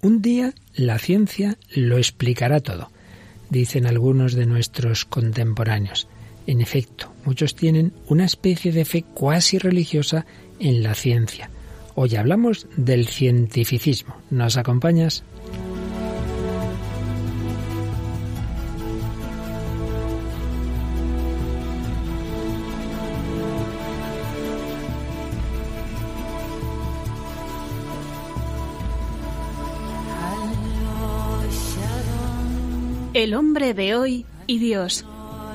Un día la ciencia lo explicará todo, dicen algunos de nuestros contemporáneos. En efecto, muchos tienen una especie de fe cuasi religiosa en la ciencia. Hoy hablamos del cientificismo. ¿Nos acompañas? El hombre de hoy y Dios,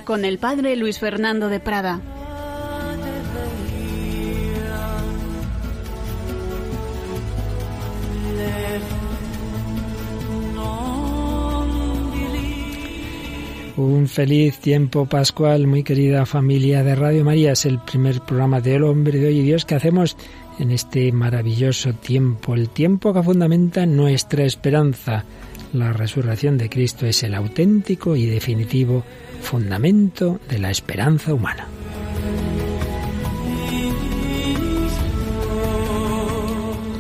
con el padre Luis Fernando de Prada. Un feliz tiempo pascual, muy querida familia de Radio María. Es el primer programa de El Hombre de Hoy y Dios que hacemos en este maravilloso tiempo, el tiempo que fundamenta nuestra esperanza la resurrección de Cristo es el auténtico y definitivo fundamento de la esperanza humana.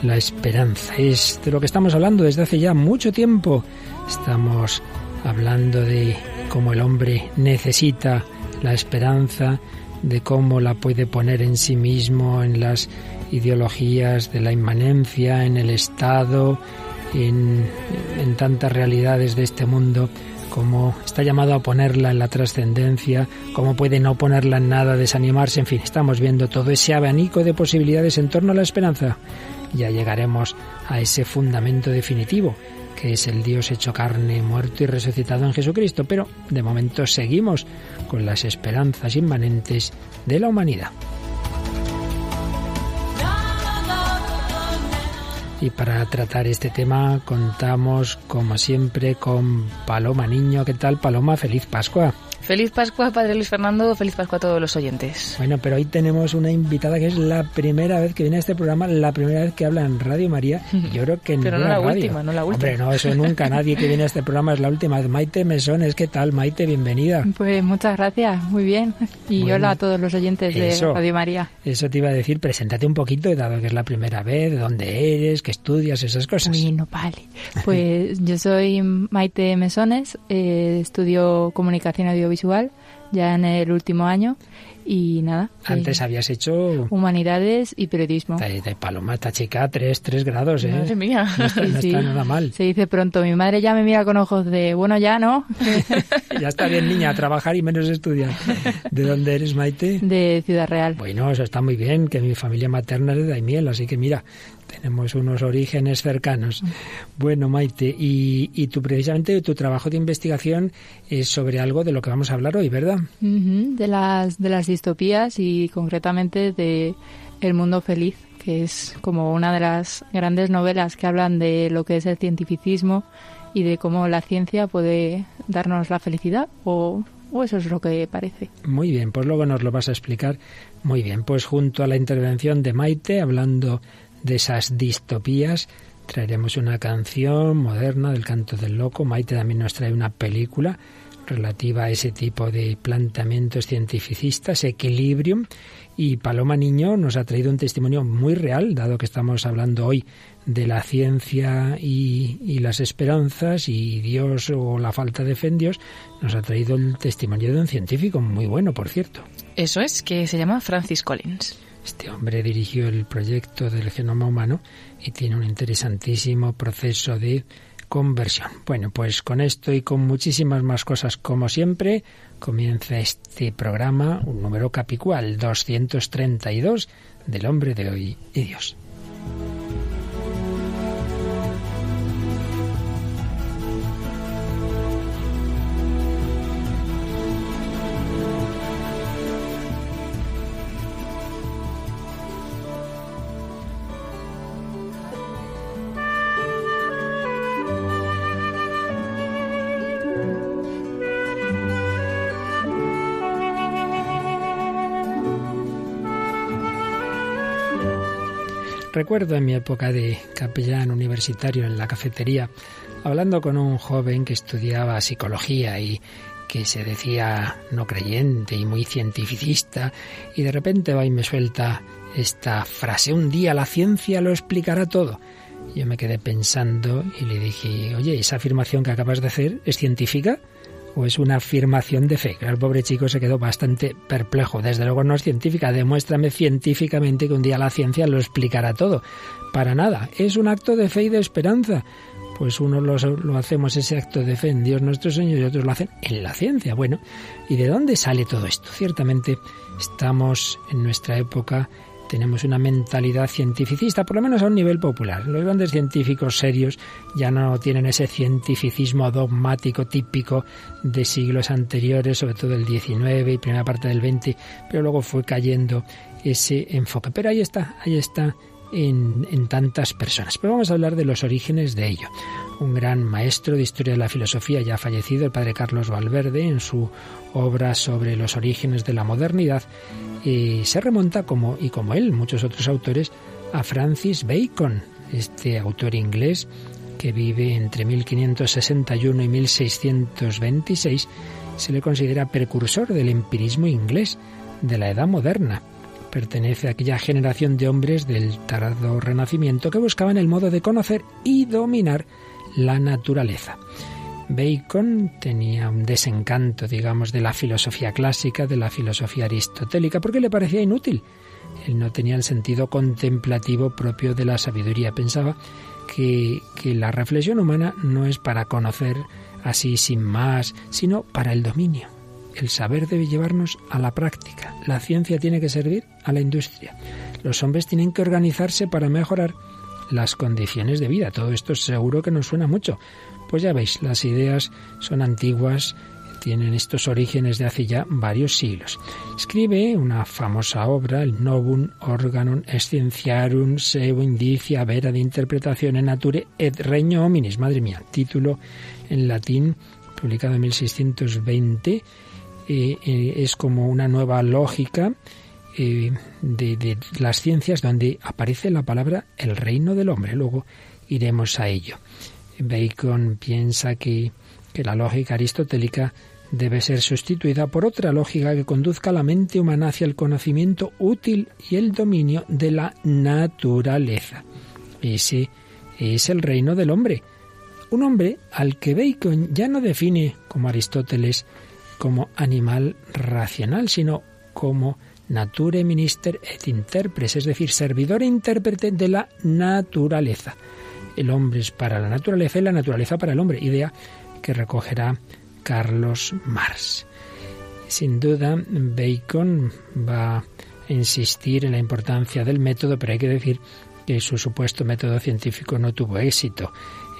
La esperanza es de lo que estamos hablando desde hace ya mucho tiempo. Estamos hablando de cómo el hombre necesita la esperanza, de cómo la puede poner en sí mismo, en las ideologías de la inmanencia, en el Estado, en, tantas realidades de este mundo, como está llamado a ponerla en la trascendencia, cómo puede no ponerla en nada, desanimarse, en fin, estamos viendo todo ese abanico de posibilidades en torno a la esperanza. Ya llegaremos a ese fundamento definitivo, que es el Dios hecho carne, muerto y resucitado en Jesucristo, pero de momento seguimos con las esperanzas inmanentes de la humanidad. Y para tratar este tema contamos, como siempre, con Paloma Niño. ¿Qué tal, Paloma? Feliz Pascua. Feliz Pascua, Padre Luis Fernando. Feliz Pascua a todos los oyentes. Bueno, pero hoy tenemos una invitada que es la primera vez que viene a este programa, la primera vez que habla en Radio María. Yo creo que Pero no la última, no la última. Hombre, no, eso nunca. Nadie que viene a este programa es la última. Maite Mesones, ¿qué tal, Maite? Bienvenida. Pues muchas gracias, muy bien. Y hola a todos los oyentes de Radio María. Eso te iba a decir, preséntate un poquito, dado que es la primera vez, de dónde eres, qué estudias, esas cosas. no vale. Pues yo soy Maite Mesones, eh, estudio comunicación audiovisual ya en el último año y nada. Antes habías hecho... Humanidades y periodismo. De, paloma, esta chica, tres, tres grados, ¿eh? Madre mía. No, está, nada mal. Se dice pronto, mi madre ya me mira con ojos de, bueno, ya, ¿no? ya está bien, niña, a trabajar y menos estudiar. ¿De dónde eres, Maite? De Ciudad Real. Bueno, eso está muy bien, que mi familia materna es de Daimiel, así que mira, tenemos unos orígenes cercanos. Bueno, Maite, y, y tú precisamente tu trabajo de investigación es sobre algo de lo que vamos a hablar hoy, ¿verdad? de las de las distopías y concretamente de El mundo feliz, que es como una de las grandes novelas que hablan de lo que es el cientificismo y de cómo la ciencia puede darnos la felicidad o o eso es lo que parece. Muy bien, pues luego nos lo vas a explicar. Muy bien, pues junto a la intervención de Maite, hablando de esas distopías. Traeremos una canción moderna del canto del loco. Maite también nos trae una película relativa a ese tipo de planteamientos cientificistas, Equilibrium. Y Paloma Niño nos ha traído un testimonio muy real, dado que estamos hablando hoy de la ciencia y, y, las esperanzas y Dios o la falta de fe en Dios, nos ha traído el testimonio de un científico muy bueno, por cierto. Eso es, que se llama Francis Collins. Este hombre dirigió el proyecto del genoma humano y tiene un interesantísimo proceso de conversión. Bueno, pues con esto y con muchísimas más cosas, como siempre, comienza este programa, un número capicual, 232 del hombre de hoy y Dios. Recuerdo en mi época de capellán universitario en la cafetería, hablando con un joven que estudiaba psicología y que se decía no creyente y muy cientificista, y de repente va y me suelta esta frase, un día la ciencia lo explicará todo. Yo me quedé pensando y le dije, oye, ¿esa afirmación que acabas de hacer es científica? ¿O es una afirmación de fe? El pobre chico se quedó bastante perplejo. Desde luego no es científica. Demuéstrame científicamente que un día la ciencia lo explicará todo. Para nada. Es un acto de fe y de esperanza pues uno lo, lo, hacemos ese acto de fe en Dios nuestro Señor y otros lo hacen en la ciencia. Bueno, ¿y de dónde sale todo esto? Ciertamente estamos en nuestra época, tenemos una mentalidad cientificista, por lo menos a un nivel popular. Los grandes científicos serios ya no tienen ese cientificismo dogmático típico de siglos anteriores, sobre todo el XIX y primera parte del XX, pero luego fue cayendo ese enfoque. Pero ahí está, ahí está en, tantas personas. Pero vamos a hablar de los orígenes de ello. Un gran maestro de historia de la filosofía ya fallecido, el padre Carlos Valverde, en su obra sobre los orígenes de la modernidad, eh, se remonta, como, y como él, muchos otros autores, a Francis Bacon, este autor inglés que vive entre 1561 y 1626, se le considera precursor del empirismo inglés de la edad moderna. Pertenece a aquella generación de hombres del tardo renacimiento que buscaban el modo de conocer y dominar la naturaleza. Bacon tenía un desencanto, digamos, de la filosofía clásica, de la filosofía aristotélica, porque le parecía inútil. Él no tenía el sentido contemplativo propio de la sabiduría. Pensaba que, que la reflexión humana no es para conocer así sin más, sino para el dominio. El saber debe llevarnos a la práctica. La ciencia tiene que servir a la industria. Los hombres tienen que organizarse para mejorar las condiciones de vida. Todo esto seguro que nos suena mucho. Pues ya veis, las ideas son antiguas, tienen estos orígenes de hace ya varios siglos. Escribe una famosa obra, el Novum Organum Scientiarum Seu Indicia Vera de Interpretazione Nature et Regno Hominis. Madre mía, título en latín, publicado en 1620 eh, eh, es como una nueva lógica de, las ciencias donde aparece la palabra el reino del hombre. Luego iremos a ello. Bacon piensa que, que la lógica aristotélica debe ser sustituida por otra lógica que conduzca a la mente humana hacia el conocimiento útil y el dominio de la naturaleza. Ese es el reino del hombre. Un hombre al que Bacon ya no define como Aristóteles como animal racional, sino como nature minister et interpres, es decir, servidor e intérprete de la naturaleza. El hombre es para la naturaleza y la naturaleza para el hombre, idea que recogerá Carlos Marx. Sin duda, Bacon va a insistir en la importancia del método, pero hay que decir que su supuesto método científico no tuvo éxito.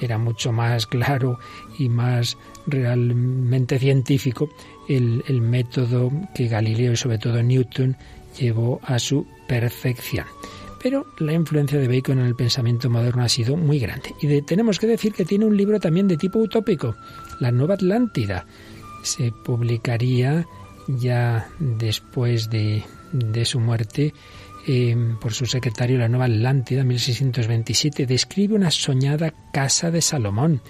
Era mucho más claro y más realmente científico el, método que Galileo y sobre todo Newton llevó a su perfección. Pero la influencia de Bacon en el pensamiento moderno ha sido muy grande. Y tenemos que decir que tiene un libro también de tipo utópico, La Nueva Atlántida. Se publicaría ya después de, su muerte eh, por su secretario La Nueva Atlántida, 1627. Describe una soñada casa de Salomón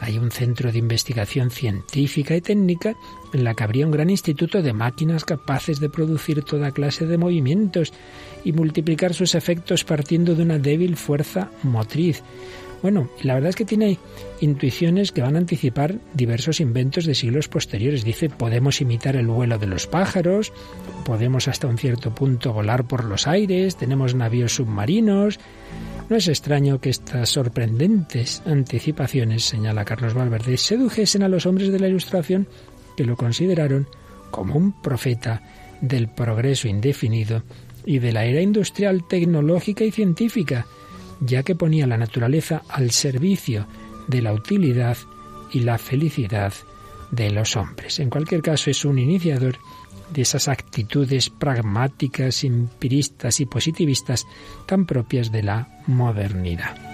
hay un centro de investigación científica y técnica en la que habría un gran instituto de máquinas capaces de producir toda clase de movimientos y multiplicar sus efectos partiendo de una débil fuerza motriz. Bueno, la verdad es que tiene intuiciones que van a anticipar diversos inventos de siglos posteriores. Dice, podemos imitar el vuelo de los pájaros, podemos hasta un cierto punto volar por los aires, tenemos navíos submarinos, no es extraño que estas sorprendentes anticipaciones, señala Carlos Valverde, sedujesen a los hombres de la Ilustración que lo consideraron como un profeta del progreso indefinido y de la era industrial, tecnológica y científica, ya que ponía la naturaleza al servicio de la utilidad y la felicidad de los hombres. En cualquier caso, es un iniciador de esas actitudes pragmáticas, empiristas y positivistas tan propias de la modernidad.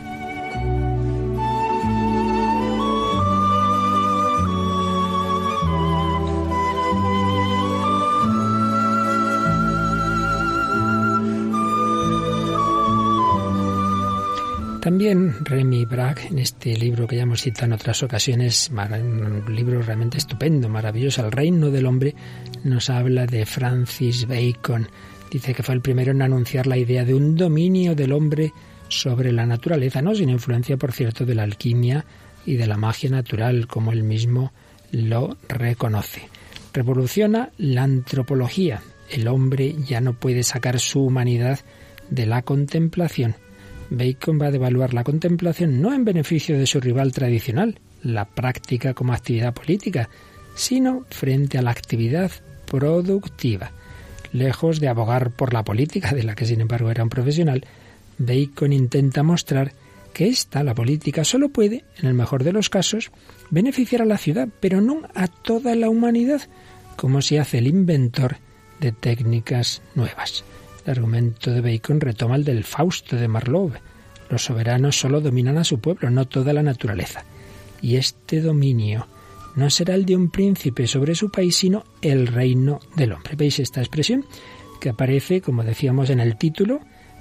También Remy Bragg, en este libro que ya hemos citado en otras ocasiones, un libro realmente estupendo, maravilloso, El reino del hombre, nos habla de Francis Bacon. Dice que fue el primero en anunciar la idea de un dominio del hombre sobre la naturaleza, no sin influencia, por cierto, de la alquimia y de la magia natural, como él mismo lo reconoce. Revoluciona la antropología. El hombre ya no puede sacar su humanidad de la contemplación. Bacon va a devaluar la contemplación no en beneficio de su rival tradicional, la práctica como actividad política, sino frente a la actividad productiva. Lejos de abogar por la política, de la que sin embargo era un profesional, Bacon intenta mostrar que esta, la política, solo puede, en el mejor de los casos, beneficiar a la ciudad, pero no a toda la humanidad, como si hace el inventor de técnicas nuevas. El argumento de Bacon retoma el del Fausto de Marlowe. Los soberanos solo dominan a su pueblo, no toda la naturaleza. Y este dominio no será el de un príncipe sobre su país, sino el reino del hombre. ¿Veis esta expresión? Que aparece, como decíamos, en el título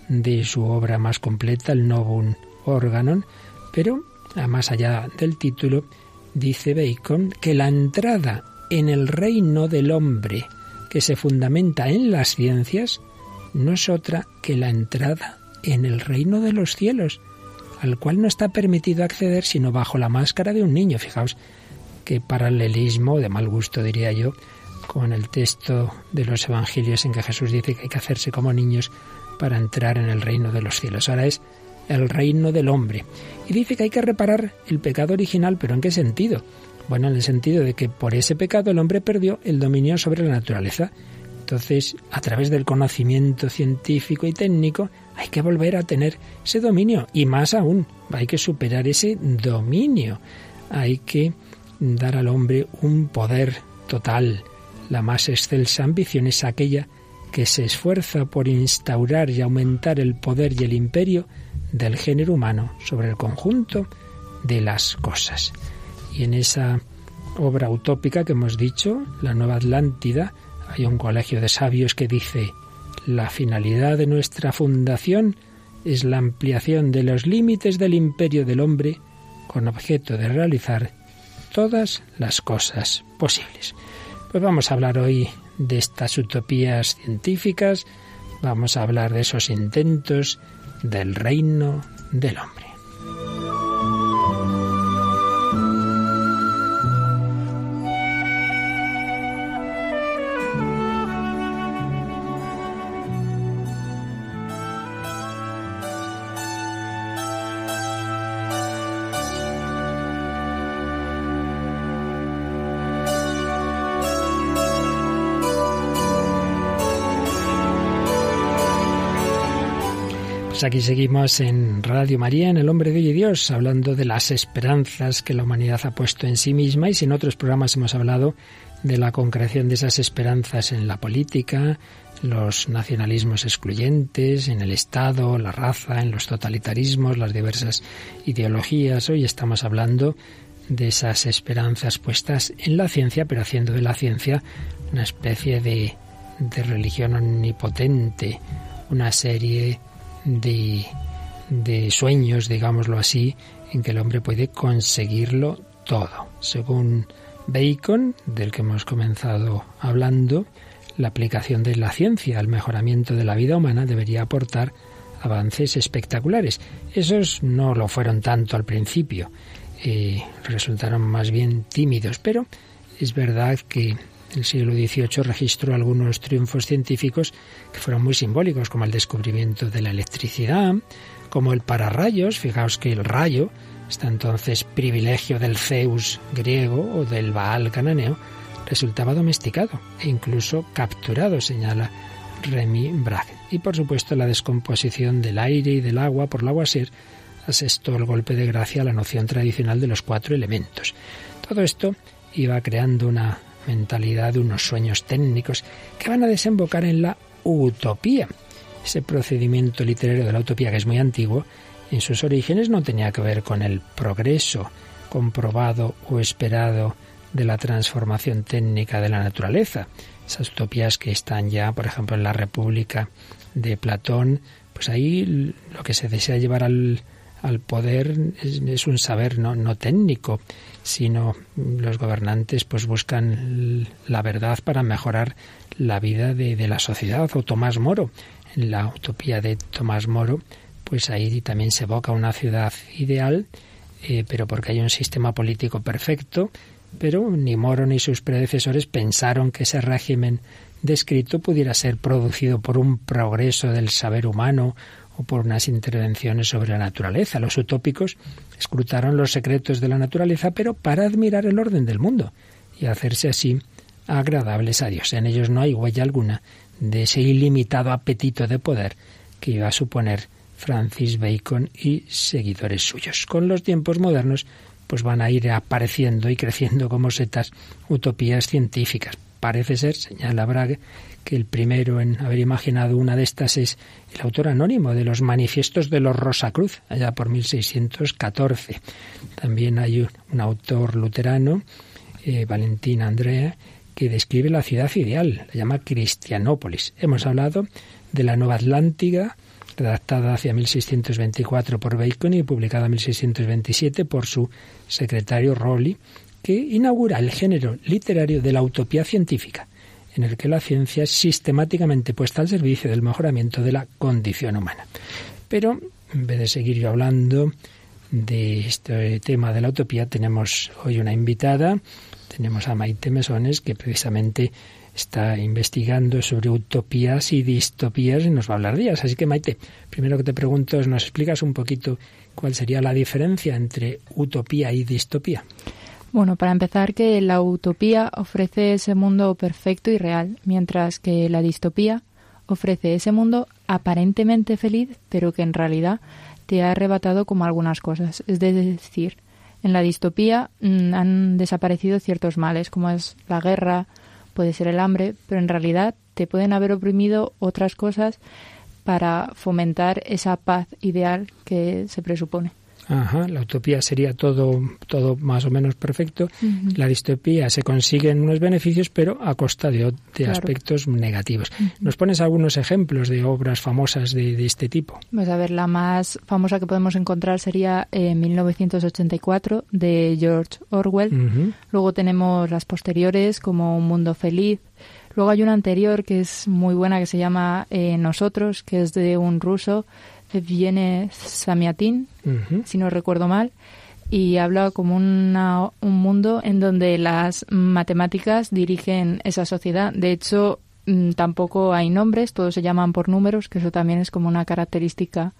de su obra más completa, el Novum Organon, pero más allá del título, dice Bacon que la entrada en el reino del hombre que se fundamenta en las ciencias no es otra que la entrada en el reino de los cielos, al cual no está permitido acceder sino bajo la máscara de un niño. Fijaos qué paralelismo, de mal gusto diría yo, con el texto de los evangelios en que Jesús dice que hay que hacerse como niños para entrar en el reino de los cielos. Ahora es el reino del hombre. Y dice que hay que reparar el pecado original, pero ¿en qué sentido? Bueno, en el sentido de que por ese pecado el hombre perdió el dominio sobre la naturaleza. Entonces, a través del conocimiento científico y técnico, hay que volver a tener ese dominio. Y más aún, hay que superar ese dominio. Hay que dar al hombre un poder total. La más excelsa ambición es aquella que se esfuerza por instaurar y aumentar el poder y el imperio del género humano sobre el conjunto de las cosas. Y en esa obra utópica que hemos dicho, La Nueva Atlántida, hay un colegio de sabios que dice, la finalidad de nuestra fundación es la ampliación de los límites del imperio del hombre con objeto de realizar todas las cosas posibles. Pues vamos a hablar hoy de estas utopías científicas, vamos a hablar de esos intentos del reino del hombre. Pues aquí seguimos en Radio María, en El Hombre de Hoy y Dios, hablando de las esperanzas que la humanidad ha puesto en sí misma y si en otros programas hemos hablado de la concreción de esas esperanzas en la política, los nacionalismos excluyentes, en el Estado, la raza, en los totalitarismos, las diversas ideologías. Hoy estamos hablando de esas esperanzas puestas en la ciencia, pero haciendo de la ciencia una especie de, de religión omnipotente, una serie de, de sueños, digámoslo así, en que el hombre puede conseguirlo todo. Según Bacon, del que hemos comenzado hablando, la aplicación de la ciencia al mejoramiento de la vida humana debería aportar avances espectaculares. Esos no lo fueron tanto al principio, eh, resultaron más bien tímidos, pero es verdad que el siglo XVIII registró algunos triunfos científicos que fueron muy simbólicos, como el descubrimiento de la electricidad, como el pararrayos, fijaos que el rayo, está entonces privilegio del Zeus griego o del Baal cananeo, resultaba domesticado e incluso capturado, señala Remy Bragg. Y por supuesto la descomposición del aire y del agua por Lavoisier asestó el golpe de gracia a la noción tradicional de los cuatro elementos. Todo esto iba creando una mentalidad de unos sueños técnicos que van a desembocar en la utopía. Ese procedimiento literario de la utopía, que es muy antiguo, en sus orígenes no tenía que ver con el progreso comprobado o esperado de la transformación técnica de la naturaleza. Esas utopías que están ya, por ejemplo, en la República de Platón, pues ahí lo que se desea llevar al, al poder es, un saber no, no técnico, sino los gobernantes pues buscan la verdad para mejorar la vida de, de la sociedad. O Tomás Moro, en la utopía de Tomás Moro, pues ahí también se evoca una ciudad ideal, eh, pero porque hay un sistema político perfecto, pero ni Moro ni sus predecesores pensaron que ese régimen descrito pudiera ser producido por un progreso del saber humano o por unas intervenciones sobre la naturaleza. Los utópicos escrutaron los secretos de la naturaleza, pero para admirar el orden del mundo y hacerse así agradables a Dios. En ellos no hay huella alguna de ese ilimitado apetito de poder que iba a suponer Francis Bacon y seguidores suyos. Con los tiempos modernos, pues van a ir apareciendo y creciendo como setas utopías científicas. Parece ser, señala Brague, que el primero en haber imaginado una de estas es el autor anónimo de los manifiestos de los Rosacruz, allá por 1614. También hay un, autor luterano, eh, Valentín Andrea, que describe la ciudad ideal, la llama Cristianópolis. Hemos hablado de la Nueva Atlántica, redactada hacia 1624 por Bacon y publicada en 1627 por su secretario Rowley, que inaugura el género literario de la utopía científica, en el que la ciencia es sistemáticamente puesta al servicio del mejoramiento de la condición humana. Pero, en vez de seguir yo hablando de este tema de la utopía, tenemos hoy una invitada, tenemos a Maite Mesones, que precisamente está investigando sobre utopías y distopías y nos va a hablar de ellas. Así que Maite, primero que te pregunto es, ¿nos explicas un poquito cuál sería la diferencia entre utopía y distopía? Bueno, para empezar, que la utopía ofrece ese mundo perfecto y real, mientras que la distopía ofrece ese mundo aparentemente feliz, pero que en realidad te ha arrebatado como algunas cosas. Es decir, en la distopía mm, han desaparecido ciertos males, como es la guerra, puede ser el hambre, pero en realidad te pueden haber oprimido otras cosas para fomentar esa paz ideal que se presupone. Ajá, la utopía sería todo, todo más o menos perfecto. La distopía se consiguen unos beneficios, pero a costa de, aspectos negativos. ¿Nos pones algunos ejemplos de obras famosas de, este tipo? Pues a ver, la más famosa que podemos encontrar sería en 1984 de George Orwell. Luego tenemos las posteriores como Un Mundo Feliz. Luego hay una anterior que es muy buena que se llama eh, Nosotros, que es de un ruso viene Samiatin, si no recuerdo mal, y habla como una, un mundo en donde las matemáticas dirigen esa sociedad. De hecho, mm, tampoco hay nombres, todos se llaman por números, que eso también es como una característica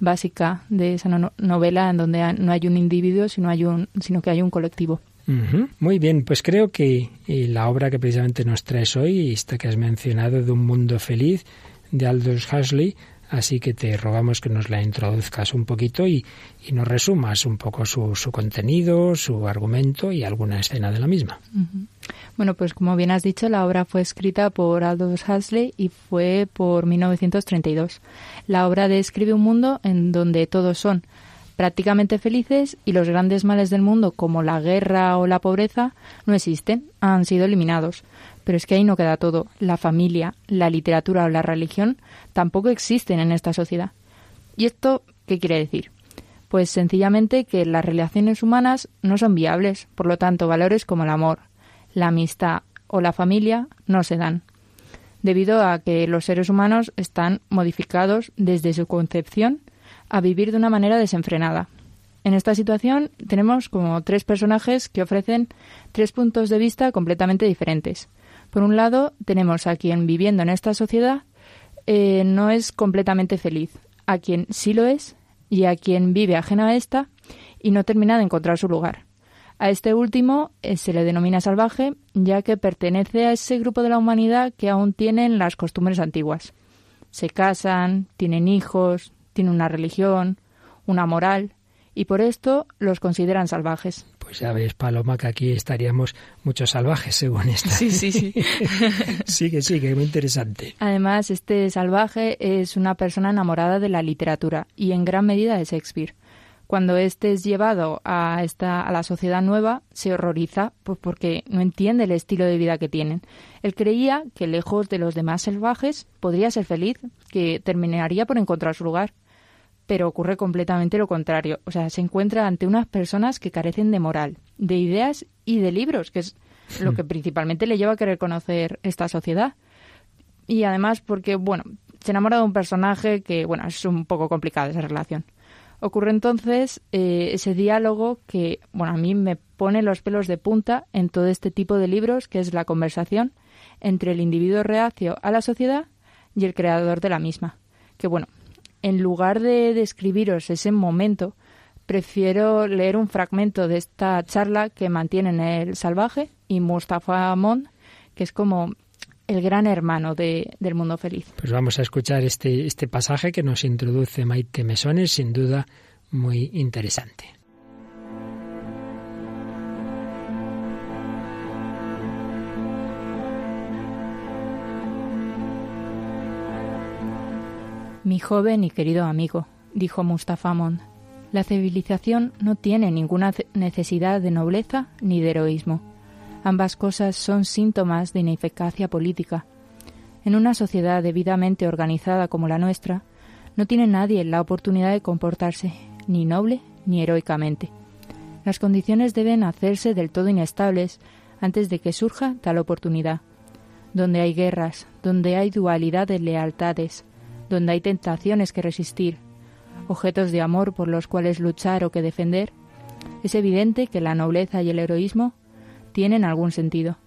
básica de esa novela en donde no hay un individuo, sino, hay un, sino que hay un colectivo. Muy bien, pues creo que la obra que precisamente nos traes hoy, esta que has mencionado de Un Mundo Feliz, de Aldous Huxley, Así que te rogamos que nos la introduzcas un poquito y, nos resumas un poco su, su, contenido, su argumento y alguna escena de la misma. Bueno, pues como bien has dicho, la obra fue escrita por Aldous Huxley y fue por 1932. La obra describe un mundo en donde todos son prácticamente felices y los grandes males del mundo, como la guerra o la pobreza, no existen, han sido eliminados. Pero es que ahí no queda todo. La familia, la literatura o la religión tampoco existen en esta sociedad. ¿Y esto qué quiere decir? Pues sencillamente que las relaciones humanas no son viables, por lo tanto valores como el amor, la amistad o la familia no se dan, debido a que los seres humanos están modificados desde su concepción a vivir de una manera desenfrenada. En esta situación tenemos como tres personajes que ofrecen tres puntos de vista completamente diferentes. Por un lado, tenemos a quien viviendo en esta sociedad eh, no es completamente feliz, a quien sí lo es y a quien vive ajena a esta y no termina de encontrar su lugar. A este último eh, se le denomina salvaje, ya que pertenece a ese grupo de la humanidad que aún tienen las costumbres antiguas. Se casan, tienen hijos, tienen una religión, una moral, y por esto los consideran salvajes. Ya ves, Paloma, que aquí estaríamos muchos salvajes según esta. Sí, sí, sí. sigue, sigue, muy interesante. Además, este salvaje es una persona enamorada de la literatura y en gran medida de Shakespeare. Cuando éste es llevado a, esta, a la sociedad nueva, se horroriza pues porque no entiende el estilo de vida que tienen. Él creía que lejos de los demás salvajes podría ser feliz, que terminaría por encontrar su lugar pero ocurre completamente lo contrario. O sea, se encuentra ante unas personas que carecen de moral, de ideas y de libros, que es lo que principalmente le lleva a querer conocer esta sociedad. Y además porque, bueno, se enamora de un personaje que, bueno, es un poco complicada esa relación. Ocurre entonces eh, ese diálogo que, bueno, a mí me pone los pelos de punta en todo este tipo de libros, que es la conversación entre el individuo reacio a la sociedad y el creador de la misma. Que, bueno, en lugar de describiros ese momento, prefiero leer un fragmento de esta charla que mantienen el salvaje y Mustafa Amon, que es como el gran hermano de, del mundo feliz. Pues vamos a escuchar este, este pasaje que nos introduce Maite Mesones, sin duda muy interesante. Mi joven y querido amigo, dijo Mustafa Amon, la civilización no tiene ninguna necesidad de nobleza ni de heroísmo. Ambas cosas son síntomas de ineficacia política. En una sociedad debidamente organizada como la nuestra, no tiene nadie la oportunidad de comportarse ni noble ni heroicamente. Las condiciones deben hacerse del todo inestables antes de que surja tal oportunidad. Donde hay guerras, donde hay dualidad de lealtades, donde hay tentaciones que resistir, objetos de amor por los cuales luchar o que defender, es evidente que la nobleza y el heroísmo tienen algún sentido.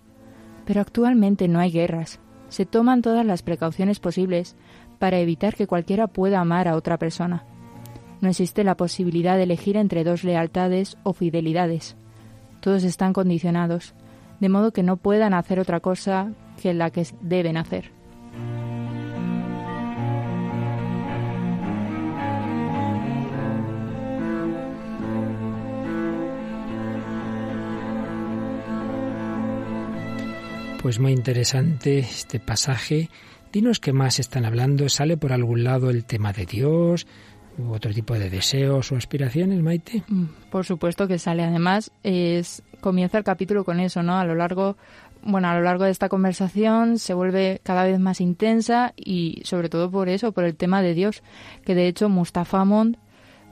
Pero actualmente no hay guerras. Se toman todas las precauciones posibles para evitar que cualquiera pueda amar a otra persona. No existe la posibilidad de elegir entre dos lealtades o fidelidades. Todos están condicionados, de modo que no puedan hacer otra cosa que la que deben hacer. Pues muy interesante este pasaje. Dinos qué más están hablando. ¿Sale por algún lado el tema de Dios? ¿U otro tipo de deseos o aspiraciones, Maite? Mm, por supuesto que sale. Además, es, comienza el capítulo con eso, ¿no? A lo largo, bueno, a lo largo de esta conversación se vuelve cada vez más intensa y sobre todo por eso, por el tema de Dios, que de hecho Mustafa Mond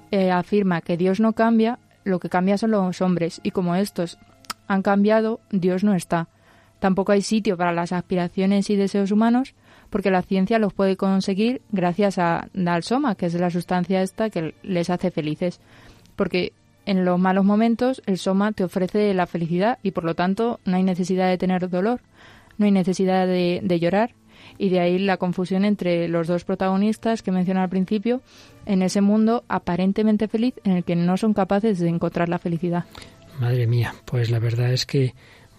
eh, afirma que Dios no cambia, lo que cambia son los hombres y como estos han cambiado, Dios no está. Tampoco hay sitio para las aspiraciones y deseos humanos porque la ciencia los puede conseguir gracias a Dalsoma, que es la sustancia esta que les hace felices. Porque en los malos momentos el soma te ofrece la felicidad y por lo tanto no hay necesidad de tener dolor, no hay necesidad de, de llorar y de ahí la confusión entre los dos protagonistas que mencioné al principio en ese mundo aparentemente feliz en el que no son capaces de encontrar la felicidad. Madre mía, pues la verdad es que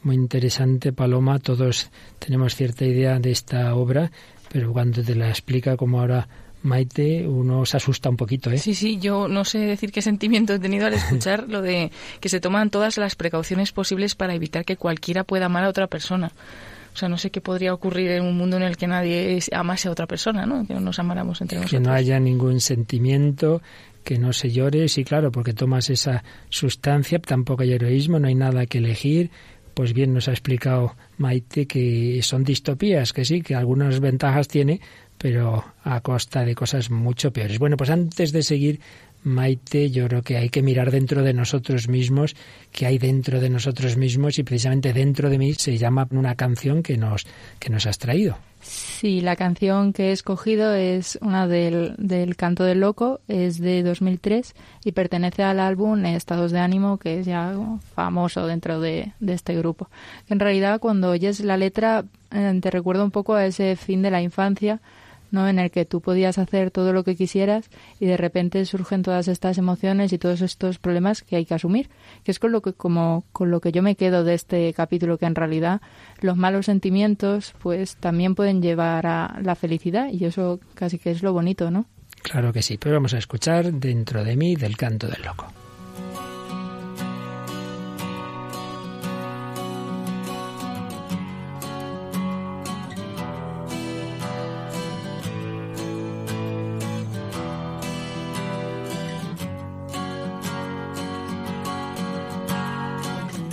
muy interesante, Paloma. Todos tenemos cierta idea de esta obra, pero cuando te la explica como ahora Maite, uno se asusta un poquito, ¿eh? Sí, sí, yo no sé decir qué sentimiento he tenido al escuchar lo de que se toman todas las precauciones posibles para evitar que cualquiera pueda amar a otra persona. O sea, no sé qué podría ocurrir en un mundo en el que nadie amase a otra persona, ¿no? Que no nos amáramos entre nosotros. Que no haya ningún sentimiento, que no se llore, sí, claro, porque tomas esa sustancia, tampoco hay heroísmo, no hay nada que elegir, pues bien nos ha explicado Maite que son distopías, que sí, que algunas ventajas tiene, pero a costa de cosas mucho peores. Bueno, pues antes de seguir, Maite, yo creo que hay que mirar dentro de nosotros mismos, que hay dentro de nosotros mismos y precisamente dentro de mí se llama una canción que nos, que nos has traído. Sí, la canción que he escogido es una del, del Canto del Loco, es de 2003 y pertenece al álbum Estados de Ánimo, que es ya famoso dentro de, de este grupo. En realidad, cuando oyes la letra, eh, te recuerda un poco a ese fin de la infancia, ¿no? en el que tú podías hacer todo lo que quisieras y de repente surgen todas estas emociones y todos estos problemas que hay que asumir, que es con lo que como con lo que yo me quedo de este capítulo que en realidad los malos sentimientos pues también pueden llevar a la felicidad y eso casi que es lo bonito, ¿no? Claro que sí, pero vamos a escuchar dentro de mí del canto del loco.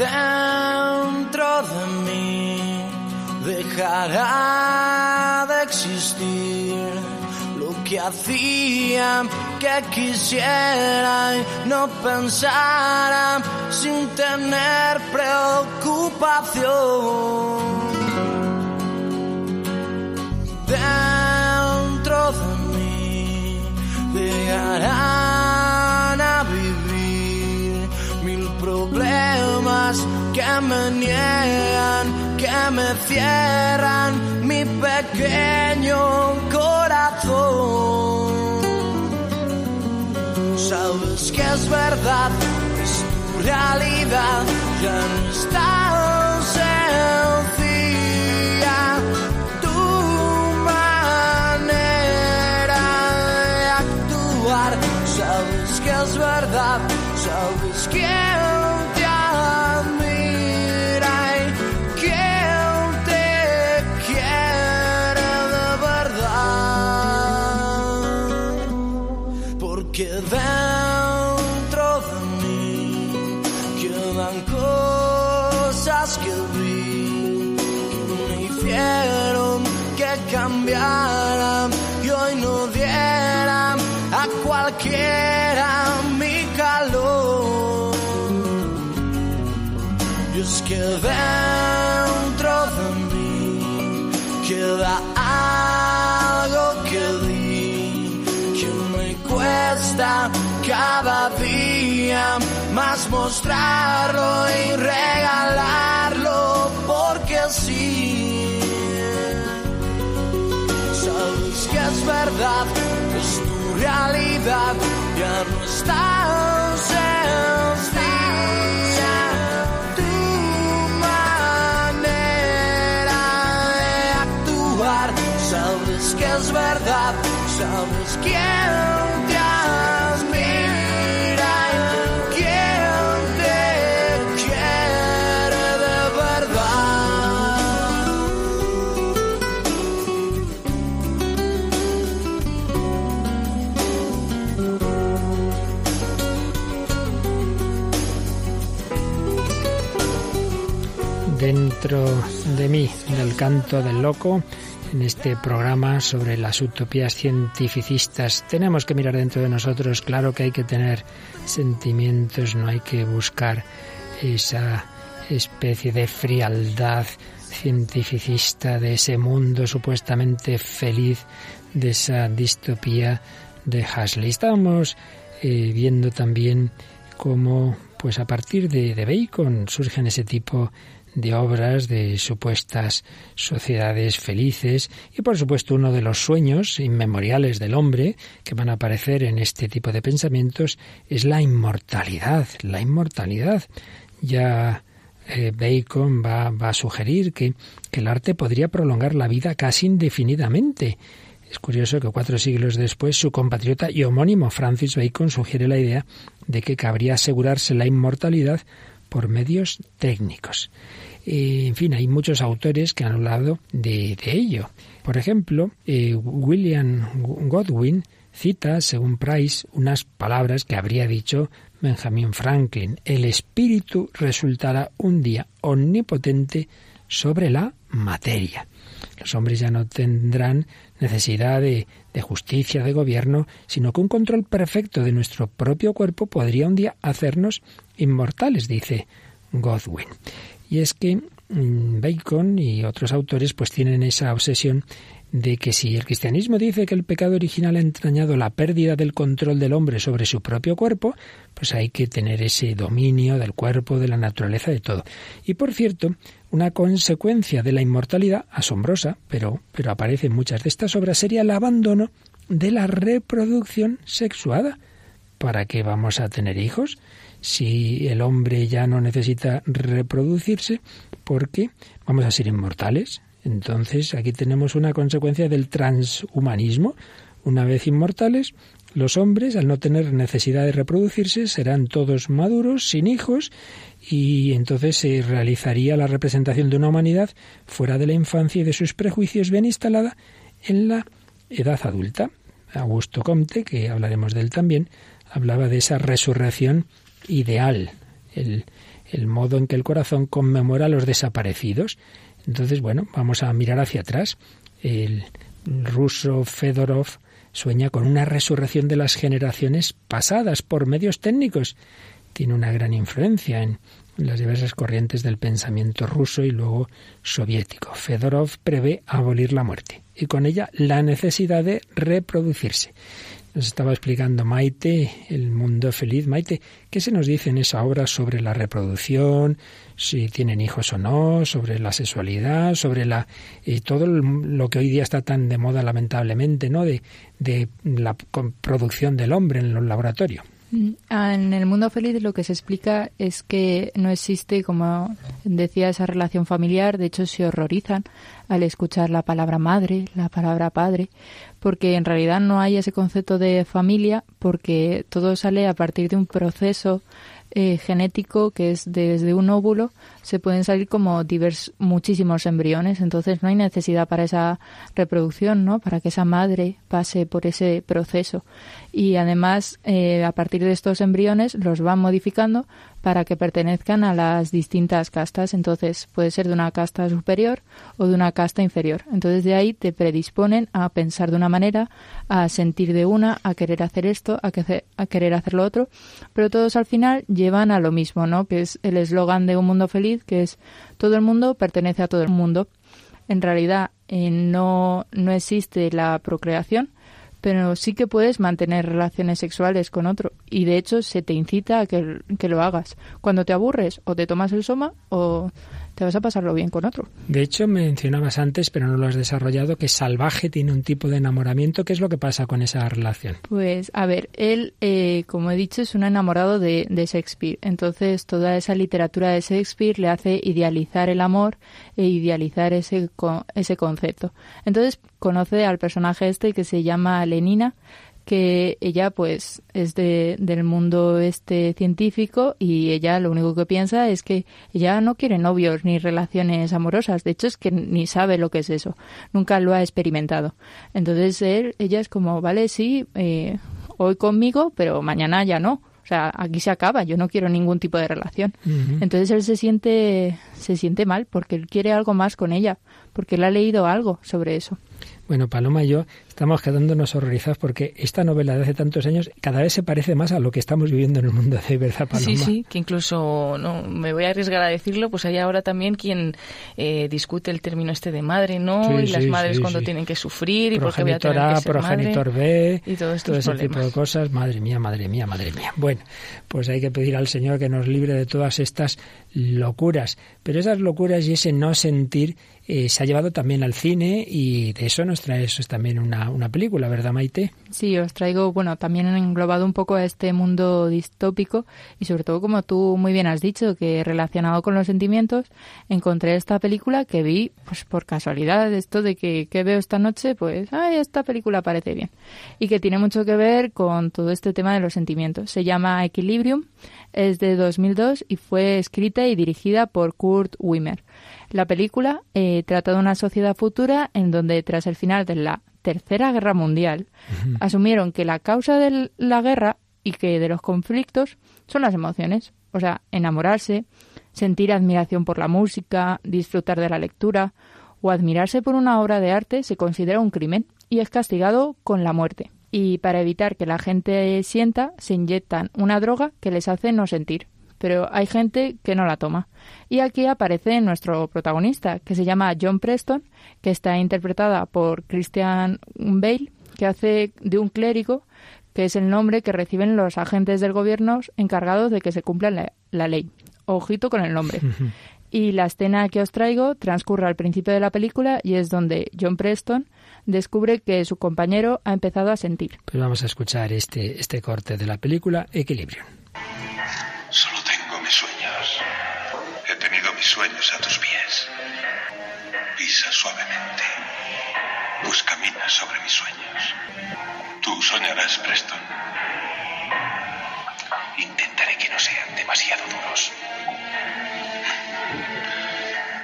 dentro de mí dejará de existir lo que hacía que quisiera y no pensara sin tener preocupación. Dentro de mí dejará que me niegan, que me cierran mi pequeño corazón. Sabes que es verdad, es tu realidad, ya no está sencilla tu manera de actuar. Sabes que es verdad, sabes quién cambiara y hoy no diera a cualquiera mi calor. Y es que dentro de mí queda algo que di que me cuesta cada día más mostrarlo y regalarlo porque sí. Que es verdad, es tu realidad, ya no está sencilla tu manera de actuar. Sabes que es verdad, sabes quién Dentro de mí, del canto del loco, en este programa sobre las utopías cientificistas. Tenemos que mirar dentro de nosotros, claro que hay que tener sentimientos, no hay que buscar esa especie de frialdad cientificista de ese mundo supuestamente feliz, de esa distopía de Hasley. Estábamos eh, viendo también cómo, pues a partir de, de Bacon surgen ese tipo de obras de supuestas sociedades felices y por supuesto uno de los sueños inmemoriales del hombre que van a aparecer en este tipo de pensamientos es la inmortalidad, la inmortalidad. Ya eh, Bacon va, va, a sugerir que, que el arte podría prolongar la vida casi indefinidamente. Es curioso que cuatro siglos después su compatriota y homónimo Francis Bacon sugiere la idea de que cabría asegurarse la inmortalidad por medios técnicos. Eh, en fin, hay muchos autores que han hablado de, ello. Por ejemplo, eh, William Godwin cita, según Price, unas palabras que habría dicho Benjamin Franklin. El espíritu resultará un día omnipotente sobre la materia. Los hombres ya no tendrán necesidad de, de, justicia, de gobierno, sino que un control perfecto de nuestro propio cuerpo podría un día hacernos inmortales, dice Godwin. Y es que Bacon y otros autores pues tienen esa obsesión de que si el cristianismo dice que el pecado original ha entrañado la pérdida del control del hombre sobre su propio cuerpo, pues hay que tener ese dominio del cuerpo, de la naturaleza, de todo. Y por cierto, una consecuencia de la inmortalidad, asombrosa, pero, pero aparece en muchas de estas obras, sería el abandono de la reproducción sexuada. ¿Para qué vamos a tener hijos? Si el hombre ya no necesita reproducirse, porque vamos a ser inmortales. Entonces, aquí tenemos una consecuencia del transhumanismo. Una vez inmortales, los hombres, al no tener necesidad de reproducirse, serán todos maduros, sin hijos, y entonces se realizaría la representación de una humanidad fuera de la infancia y de sus prejuicios bien instalada en la edad adulta. Augusto Comte, que hablaremos de él también, hablaba de esa resurrección ideal, el, el modo en que el corazón conmemora a los desaparecidos. Entonces, bueno, vamos a mirar hacia atrás. El ruso Fedorov sueña con una resurrección de las generaciones pasadas por medios técnicos. Tiene una gran influencia en las diversas corrientes del pensamiento ruso y luego soviético. Fedorov prevé abolir la muerte y con ella la necesidad de reproducirse. Nos estaba explicando Maite el mundo feliz. Maite, ¿qué se nos dice en esa obra sobre la reproducción, si tienen hijos o no, sobre la sexualidad, sobre la y todo lo que hoy día está tan de moda lamentablemente, ¿no? De, de la producción del hombre en los laboratorios. Mm, en el mundo feliz lo que se explica es que no existe, como decía, esa relación familiar. De hecho, se horrorizan al escuchar la palabra madre, la palabra padre, porque en realidad no hay ese concepto de familia, porque todo sale a partir de un proceso eh, genético que es desde un óvulo se pueden salir como divers, muchísimos embriones entonces no hay necesidad para esa reproducción no para que esa madre pase por ese proceso y además eh, a partir de estos embriones los van modificando para que pertenezcan a las distintas castas. Entonces puede ser de una casta superior o de una casta inferior. Entonces de ahí te predisponen a pensar de una manera, a sentir de una, a querer hacer esto, a, a querer hacer lo otro. Pero todos al final llevan a lo mismo, ¿no? Que es el eslogan de un mundo feliz, que es todo el mundo pertenece a todo el mundo. En realidad eh, no, no existe la procreación, pero sí que puedes mantener relaciones sexuales con otro y de hecho se te incita a que, que lo hagas. Cuando te aburres o te tomas el soma o te vas a pasarlo bien con otro. De hecho, mencionabas antes, pero no lo has desarrollado, que Salvaje tiene un tipo de enamoramiento. ¿Qué es lo que pasa con esa relación? Pues, a ver, él, eh, como he dicho, es un enamorado de, de, Shakespeare. Entonces, toda esa literatura de Shakespeare le hace idealizar el amor e idealizar ese, ese concepto. Entonces, conoce al personaje este que se llama Lenina, que ella pues es de, del mundo este científico y ella lo único que piensa es que ella no quiere novios ni relaciones amorosas. De hecho es que ni sabe lo que es eso. Nunca lo ha experimentado. Entonces él ella es como vale sí eh, hoy conmigo pero mañana ya no. O sea, aquí se acaba, yo no quiero ningún tipo de relación. Entonces él se siente, se siente mal porque él quiere algo más con ella, porque él ha leído algo sobre eso. Bueno, Paloma yo estamos quedándonos horrorizados porque esta novela de hace tantos años cada vez se parece más a lo que estamos viviendo en el mundo de verdad, Paloma. Sí, sí, que incluso, no me voy a arriesgar a decirlo, pues hay ahora también quien eh, discute el término este de madre, ¿no? y las madres cuando tienen que sufrir y porque voy a tener que ser progenitor B, y todo, todo ese tipo de cosas. Madre mía, madre mía, madre mía. Bueno, pues hay que pedir al Señor que nos libre de todas estas locuras. Pero esas locuras y ese no sentir eh, se ha llevado también al cine y de eso nos trae eso es también una, una película, ¿verdad, Maite? Sí, os traigo, bueno, también englobado un poco a este mundo distópico y sobre todo, como tú muy bien has dicho, que relacionado con los sentimientos, encontré esta película que vi pues por casualidad, esto de que, que veo esta noche, pues, ay, esta película parece bien. Y que tiene mucho que ver con todo este tema de los sentimientos. Se llama Equilibrium, es de 2002 y fue escrita y dirigida por Kurt Wimmer. La película eh, trata de una sociedad futura en donde tras el final de la Tercera Guerra Mundial asumieron que la causa de la guerra y que de los conflictos son las emociones, o sea, enamorarse, sentir admiración por la música, disfrutar de la lectura o admirarse por una obra de arte se considera un crimen y es castigado con la muerte. Y para evitar que la gente sienta, se inyectan una droga que les hace no sentir pero hay gente que no la toma. Y aquí aparece nuestro protagonista, que se llama John Preston, que está interpretada por Christian Bale, que hace de un clérigo, que es el nombre que reciben los agentes del gobierno encargados de que se cumpla la, ley. Ojito con el nombre. Y la escena que os traigo transcurre al principio de la película y es donde John Preston descubre que su compañero ha empezado a sentir. Pues vamos a escuchar este, este corte de la película Equilibrio. Sueños a tus pies. Pisa suavemente, pues camina sobre mis sueños. Tú soñarás, Preston. Intentaré que no sean demasiado duros.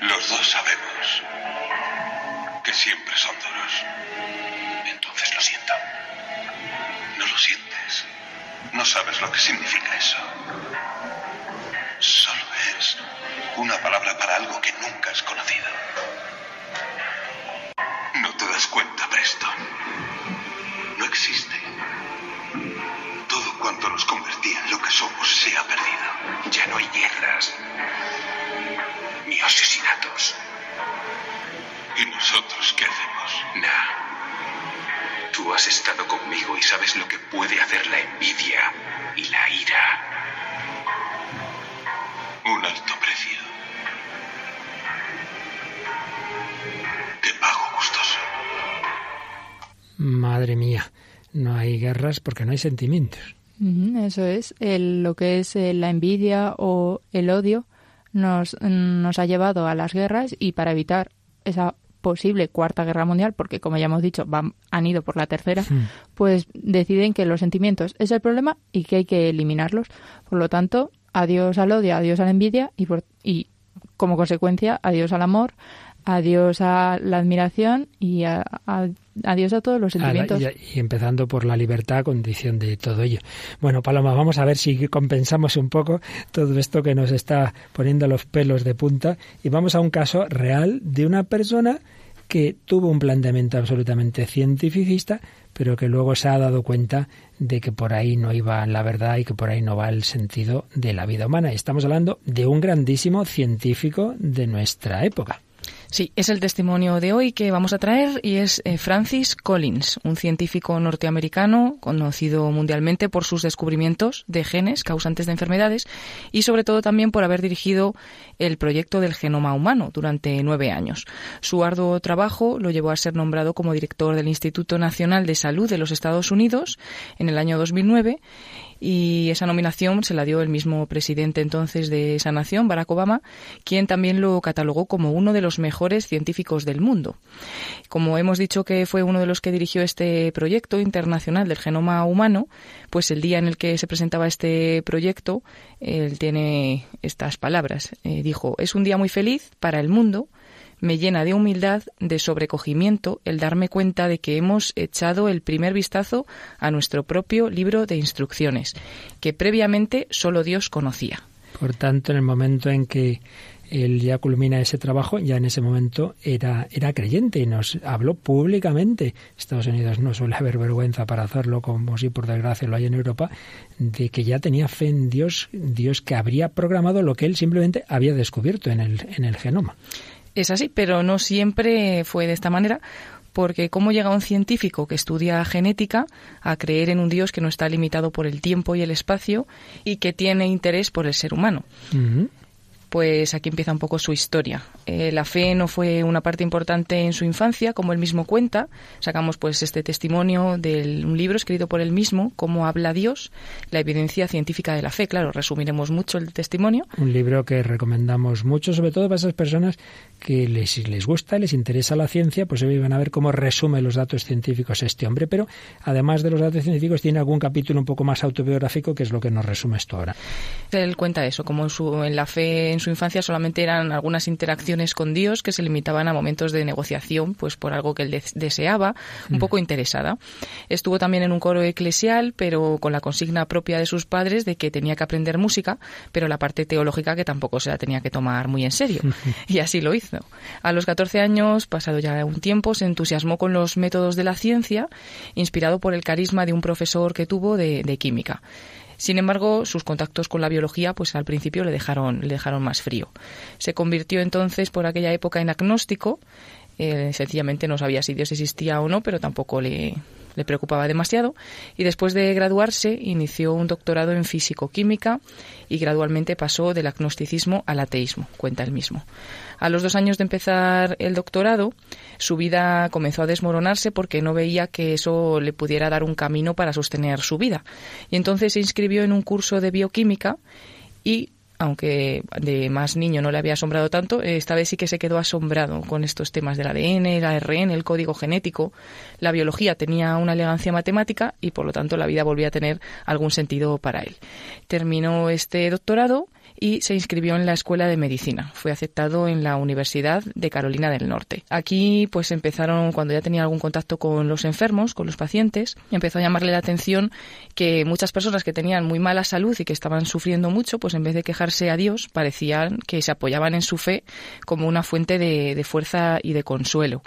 Los dos sabemos que siempre son duros. Entonces lo siento. No lo sientes. No sabes lo que significa eso. Solo es una palabra para algo que nunca has conocido. No te das cuenta, Preston. No existe. Hay guerras porque no hay sentimientos. Eso es, el- lo que es eh, la envidia o el odio nos, nos ha llevado a las guerras y para evitar esa posible cuarta guerra mundial, porque como ya hemos dicho, van, han ido por la tercera, pues deciden que los sentimientos es el problema y que hay que eliminarlos. Por lo tanto, adiós al odio, adiós a la envidia y, por- y como consecuencia, adiós al amor, adiós a la admiración y a- a- adiós a todos los la- sentimientos. y, y empezando por la libertad, condición de todo ello. Bueno, Paloma, vamos a ver si compensamos un poco todo esto que nos está poniendo los pelos de punta y vamos a un caso real de una persona que tuvo un planteamiento absolutamente cientificista, pero que luego se ha dado cuenta de que por ahí no iba la verdad y que por ahí no va el sentido de la vida humana. Estamos hablando de un grandísimo científico de nuestra época. Sí, es el testimonio de hoy que vamos a traer y es eh, Francis Collins, un científico norteamericano conocido mundialmente por sus descubrimientos de genes causantes de enfermedades y sobre todo también por haber dirigido el proyecto del genoma humano durante nueve años. Su arduo trabajo lo llevó a ser nombrado como director del Instituto Nacional de Salud de los Estados Unidos en el año 2009 y esa nominación se la dio el mismo presidente entonces de esa nación, Barack Obama, quien también lo catalogó como uno de los mejores científicos del mundo. Como hemos dicho que fue uno de los que dirigió este proyecto internacional del genoma humano, pues el día en el que se presentaba este proyecto, él tiene estas palabras. Eh, dijo, es un día muy feliz para el mundo, me llena de humildad, de sobrecogimiento, el darme cuenta de que hemos echado el primer vistazo a nuestro propio libro de instrucciones, que previamente solo Dios conocía. Por tanto, en el momento en que él ya culmina ese trabajo, ya en ese momento era, era creyente y nos habló públicamente. Estados Unidos no suele haber vergüenza para hacerlo, como si por desgracia lo hay en Europa, de que ya tenía fe en Dios, Dios que habría programado lo que él simplemente había descubierto en el, en el genoma. Es así, pero no siempre fue de esta manera, porque ¿cómo llega un científico que estudia genética a creer en un Dios que no está limitado por el tiempo y el espacio y que tiene interés por el ser humano? Pues aquí empieza un poco su historia. Eh, la fe no fue una parte importante en su infancia, como él mismo cuenta. Sacamos pues este testimonio de un libro escrito por él mismo, Cómo habla Dios, la evidencia científica de la fe. Claro, resumiremos mucho el testimonio. Un libro que recomendamos mucho, sobre todo para esas personas que les, les gusta, les interesa la ciencia, pues van a ver cómo resume los datos científicos este hombre. Pero además de los datos científicos, tiene algún capítulo un poco más autobiográfico, que es lo que nos resume esto ahora. Él cuenta eso, como en, su, en la fe en su infancia solamente eran algunas interacciones con Dios que se limitaban a momentos de negociación, pues por algo que él de- deseaba, un poco interesada. Estuvo también en un coro eclesial, pero con la consigna propia de sus padres de que tenía que aprender música, pero la parte teológica que tampoco se la tenía que tomar muy en serio. Y así lo hizo. A los 14 años, pasado ya un tiempo, se entusiasmó con los métodos de la ciencia, inspirado por el carisma de un profesor que tuvo de, de química. Sin embargo, sus contactos con la biología, pues al principio le dejaron, le dejaron más frío. Se convirtió entonces por aquella época en agnóstico. eh, sencillamente no sabía si Dios existía o no, pero tampoco le, le preocupaba demasiado. Y después de graduarse, inició un doctorado en físico-química y gradualmente pasó del agnosticismo al ateísmo, cuenta él mismo. A los dos años de empezar el doctorado, su vida comenzó a desmoronarse porque no veía que eso le pudiera dar un camino para sostener su vida. Y entonces se inscribió en un curso de bioquímica y aunque de más niño no le había asombrado tanto, esta vez sí que se quedó asombrado con estos temas del ADN, el ARN, el código genético. La biología tenía una elegancia matemática y por lo tanto la vida volvía a tener algún sentido para él. Terminó este doctorado y se inscribió en la Escuela de Medicina. Fue aceptado en la Universidad de Carolina del Norte. Aquí pues empezaron, cuando ya tenía algún contacto con los enfermos, con los pacientes, empezó a llamarle la atención que muchas personas que tenían muy mala salud y que estaban sufriendo mucho, pues en vez de quejarse a Dios, parecían que se apoyaban en su fe como una fuente de, de fuerza y de consuelo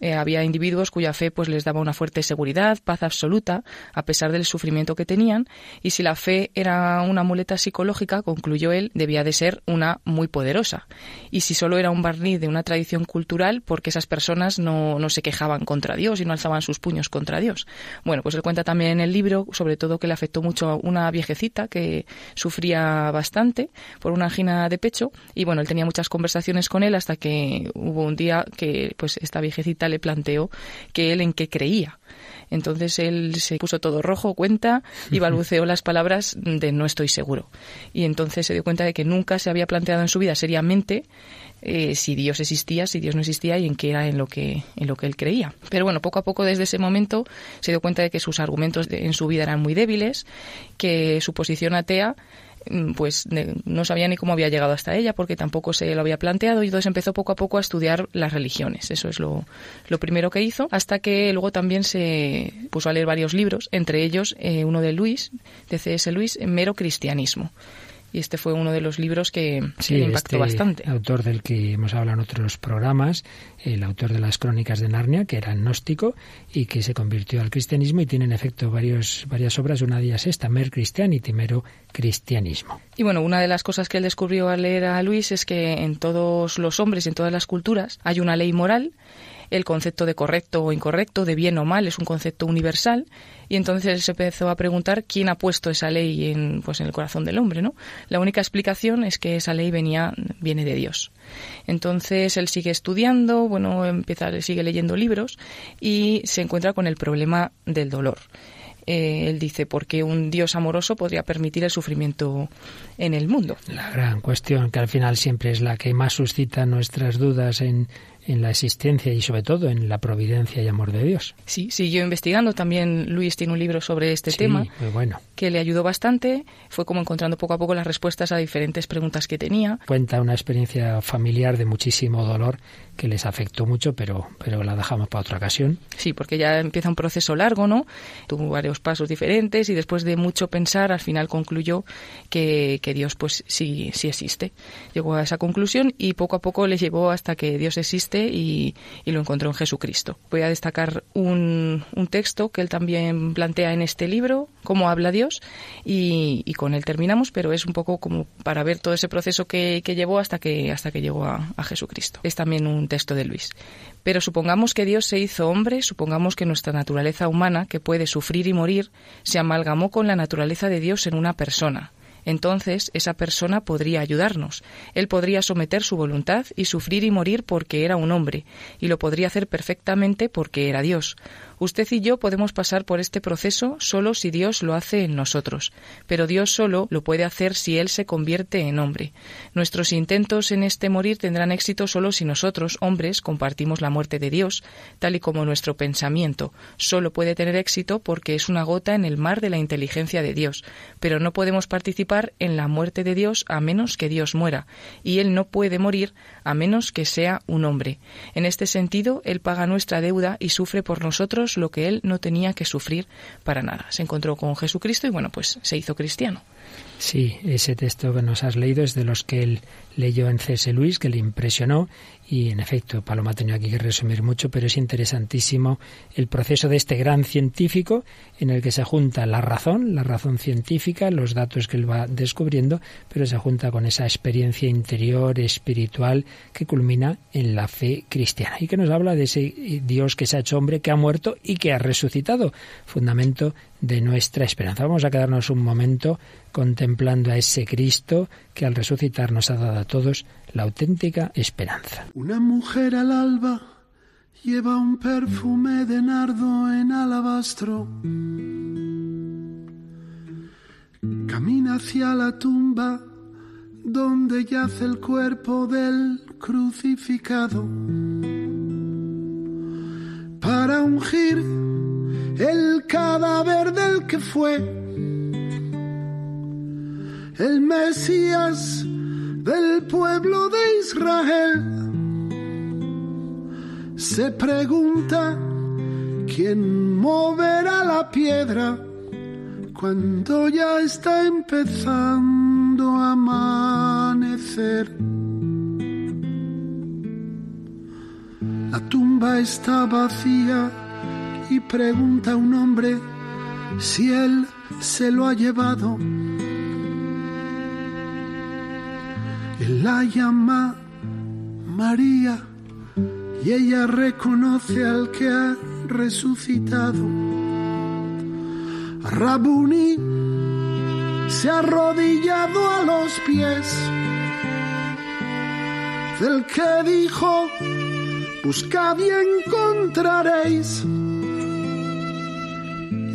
Eh, había individuos cuya fe pues les daba una fuerte seguridad, paz absoluta, a pesar del sufrimiento que tenían, y si la fe era una muleta psicológica, concluyó él, debía de ser una muy poderosa. Y si solo era un barniz de una tradición cultural, porque esas personas no, no se quejaban contra Dios y no alzaban sus puños contra Dios. Bueno, pues él cuenta también en el libro, sobre todo que le afectó mucho a una viejecita que sufría bastante por una angina de pecho, y bueno, él tenía muchas conversaciones con él hasta que hubo un día que pues esta viejecita le planteó que él en qué creía. Entonces él se puso todo rojo, cuenta, y balbuceó las palabras de no estoy seguro. Y entonces se dio cuenta de que nunca se había planteado en su vida seriamente eh, si Dios existía, si Dios no existía y en qué era en lo que en lo que él creía. Pero bueno, poco a poco desde ese momento se dio cuenta de que sus argumentos en su vida eran muy débiles, que su posición atea Mm, pues no sabía ni cómo había llegado hasta ella porque tampoco se lo había planteado y entonces empezó poco a poco a estudiar las religiones. Eso es lo, lo primero que hizo, hasta que luego también se puso a leer varios libros, entre ellos eh, uno de Luis, de C.S. Luis, Mero Cristianismo y este fue uno de los libros que, le impactó este bastante. Autor del que hemos hablado en otros programas, el autor de las Crónicas de Narnia, que era gnóstico y que se convirtió al cristianismo y tiene en efecto varios, varias obras. Una de ellas es esta, Mer Christianity, mero cristianismo. Y bueno, una de las cosas que él descubrió al leer a Luis es que en todos los hombres y en todas las culturas hay una ley moral el concepto de correcto o incorrecto, de bien o mal, es un concepto universal. Y entonces él se empezó a preguntar quién ha puesto esa ley en, pues, en el corazón del hombre, ¿no? La única explicación es que esa ley venía, viene de Dios. Entonces él sigue estudiando, bueno, empieza, sigue leyendo libros y se encuentra con el problema del dolor. Eh, él dice, ¿por qué un Dios amoroso podría permitir el sufrimiento en el mundo? La gran cuestión que al final siempre es la que más suscita nuestras dudas en, en la existencia y sobre todo en la providencia y amor de Dios. Sí, siguió investigando. También Luis tiene un libro sobre este tema bueno. que le ayudó bastante. Fue como encontrando poco a poco las respuestas a diferentes preguntas que tenía. Cuenta una experiencia familiar de muchísimo dolor que les afectó mucho, pero, pero la dejamos para otra ocasión. Sí, porque ya empieza un proceso largo, ¿no? Tuvo varios pasos diferentes y después de mucho pensar, al final concluyó que, que Dios pues sí, sí existe. Llegó a esa conclusión y poco a poco le llevó hasta que Dios existe y, lo encontró en Jesucristo. Voy a destacar un, texto que él también plantea en este libro, cómo habla Dios, y, con él terminamos, pero es un poco como para ver todo ese proceso que, llevó hasta que, hasta que llegó a Jesucristo. Es también un texto de Luis. Pero supongamos que Dios se hizo hombre, supongamos que nuestra naturaleza humana, que puede sufrir y morir, se amalgamó con la naturaleza de Dios en una persona. Entonces esa persona podría ayudarnos. Él podría someter su voluntad y sufrir y morir porque era un hombre, y lo podría hacer perfectamente porque era Dios. Usted y yo podemos pasar por este proceso solo si Dios lo hace en nosotros, pero Dios solo lo puede hacer si Él se convierte en hombre. Nuestros intentos en este morir tendrán éxito solo si nosotros, hombres, compartimos la muerte de Dios, tal y como nuestro pensamiento solo puede tener éxito porque es una gota en el mar de la inteligencia de Dios, pero no podemos participar en la muerte de Dios a menos que Dios muera, y Él no puede morir a menos que sea un hombre. En este sentido, Él paga nuestra deuda y sufre por nosotros lo que él no tenía que sufrir para nada. Se encontró con Jesucristo y bueno, pues se hizo cristiano. Sí, ese texto que nos has leído es de los que él leyó en C.S. Luis, que le impresionó y en efecto, Paloma ha tenido aquí que resumir mucho, pero es interesantísimo el proceso de este gran científico en el que se junta la razón, la razón científica, los datos que él va descubriendo, pero se junta con esa experiencia interior, espiritual, que culmina en la fe cristiana y que nos habla de ese Dios que se ha hecho hombre, que ha muerto y que ha resucitado, fundamento de nuestra esperanza. Vamos a quedarnos un momento contemplando a ese Cristo que al resucitar nos ha dado a todos la auténtica esperanza. Una mujer al alba lleva un perfume de nardo en alabastro. Camina hacia la tumba donde yace el cuerpo del crucificado para ungir el cadáver del que fue el Mesías del pueblo de Israel. Se pregunta quién moverá la piedra cuando ya está empezando a amanecer. La tumba está vacía y pregunta un hombre si él se lo ha llevado. La llama María y ella reconoce al que ha resucitado. Rabuni se ha arrodillado a los pies del que dijo, buscad y encontraréis.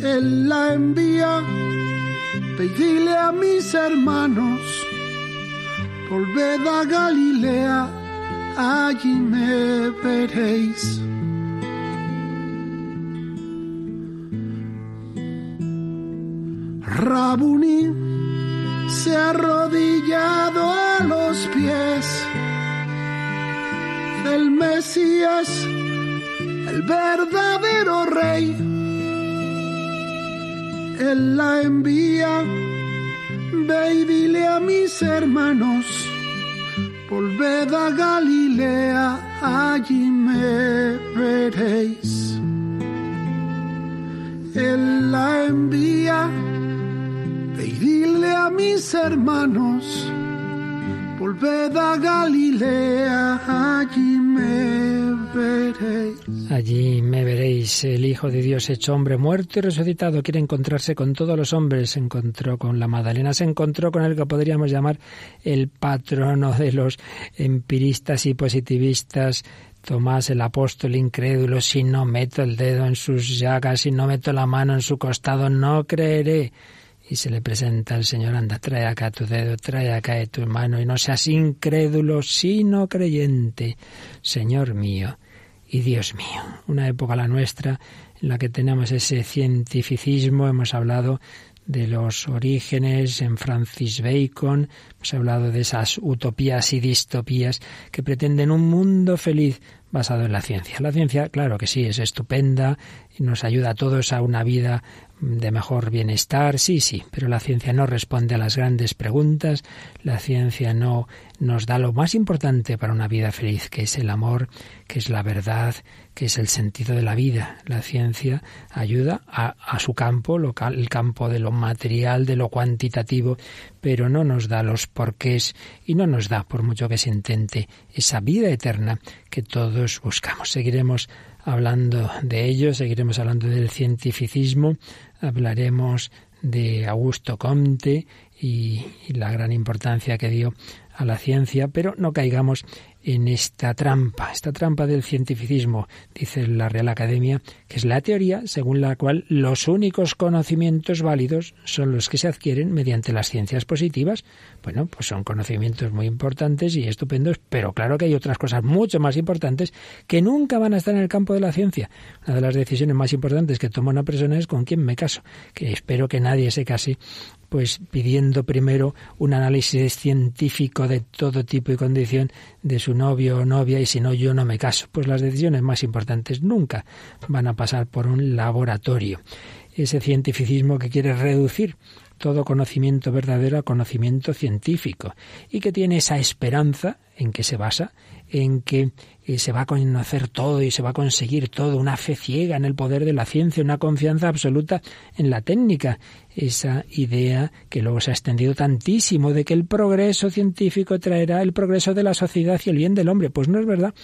Él la envía, pedile a mis hermanos, volved a Galilea, allí me veréis. Rabuni se ha arrodillado a los pies del Mesías, el verdadero rey. Él la envía, ve y dile a mis hermanos, volved a Galilea, allí me veréis. Él la envía, ve y dile a mis hermanos, volved a Galilea, allí me veréis. Allí me veréis, el Hijo de Dios hecho hombre, muerto y resucitado, quiere encontrarse con todos los hombres. Se encontró con la Magdalena, se encontró con el que podríamos llamar el patrono de los empiristas y positivistas, Tomás el apóstol incrédulo, si no meto el dedo en sus llagas, si no meto la mano en su costado, no creeré. Y se le presenta al Señor, anda, trae acá tu dedo, trae acá tu mano, y no seas incrédulo, sino creyente, Señor mío y Dios mío. Una época la nuestra en la que tenemos ese cientificismo, hemos hablado de los orígenes en Francis Bacon, hemos hablado de esas utopías y distopías que pretenden un mundo feliz basado en la ciencia. La ciencia, claro que sí, es estupenda y nos ayuda a todos a una vida de mejor bienestar, sí, sí, pero la ciencia no responde a las grandes preguntas, la ciencia no nos da lo más importante para una vida feliz, que es el amor, que es la verdad, que es el sentido de la vida. La ciencia ayuda a, su campo, local, el campo de lo material, de lo cuantitativo, pero no nos da los porqués y no nos da, por mucho que se intente, esa vida eterna que todos buscamos. Seguiremos hablando de ello, seguiremos hablando del cientificismo, hablaremos de Augusto Comte y, y, la gran importancia que dio a la ciencia, pero no caigamos en esta trampa, esta trampa del cientificismo, dice la Real Academia, que es la teoría según la cual los únicos conocimientos válidos son los que se adquieren mediante las ciencias positivas. Bueno, pues son conocimientos muy importantes y estupendos, pero claro que hay otras cosas mucho más importantes que nunca van a estar en el campo de la ciencia. Una de las decisiones más importantes que toma una persona es con quién me caso, que espero que nadie se case pues pidiendo primero un análisis científico de todo tipo y condición de su novio o novia y si no yo no me caso. Pues las decisiones más importantes nunca van a pasar por un laboratorio. Ese cientificismo que quiere reducir todo conocimiento verdadero a conocimiento científico y que tiene esa esperanza en que se basa en que se va a conocer todo y se va a conseguir todo, una fe ciega en el poder de la ciencia, una confianza absoluta en la técnica, esa idea que luego se ha extendido tantísimo de que el progreso científico traerá el progreso de la sociedad y el bien del hombre. Pues no es verdad.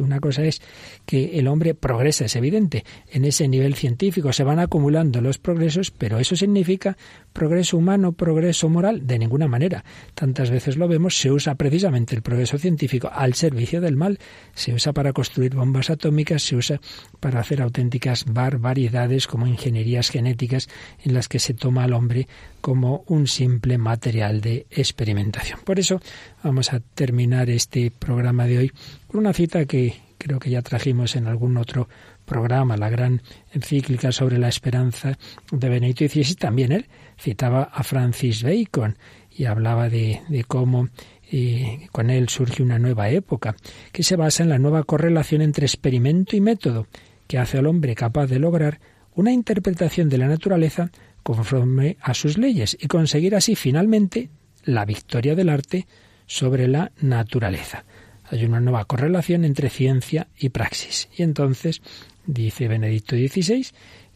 Una cosa es que el hombre progresa, es evidente. En ese nivel científico se van acumulando los progresos, pero eso significa progreso humano, progreso moral, de ninguna manera. Tantas veces lo vemos, se usa precisamente el progreso científico al servicio del mal. Se usa para construir bombas atómicas, se usa para hacer auténticas barbaridades como ingenierías genéticas en las que se toma al hombre como un simple material de experimentación. Por eso vamos a terminar este programa de hoy con una cita que creo que ya trajimos en algún otro programa, la gran encíclica sobre la esperanza de Benedicto XVI, también él citaba a Francis Bacon y hablaba de, de cómo eh, con él surge una nueva época, que se basa en la nueva correlación entre experimento y método, que hace al hombre capaz de lograr una interpretación de la naturaleza conforme a sus leyes y conseguir así finalmente la victoria del arte sobre la naturaleza. Hay una nueva correlación entre ciencia y praxis. Y entonces, dice Benedicto XVI,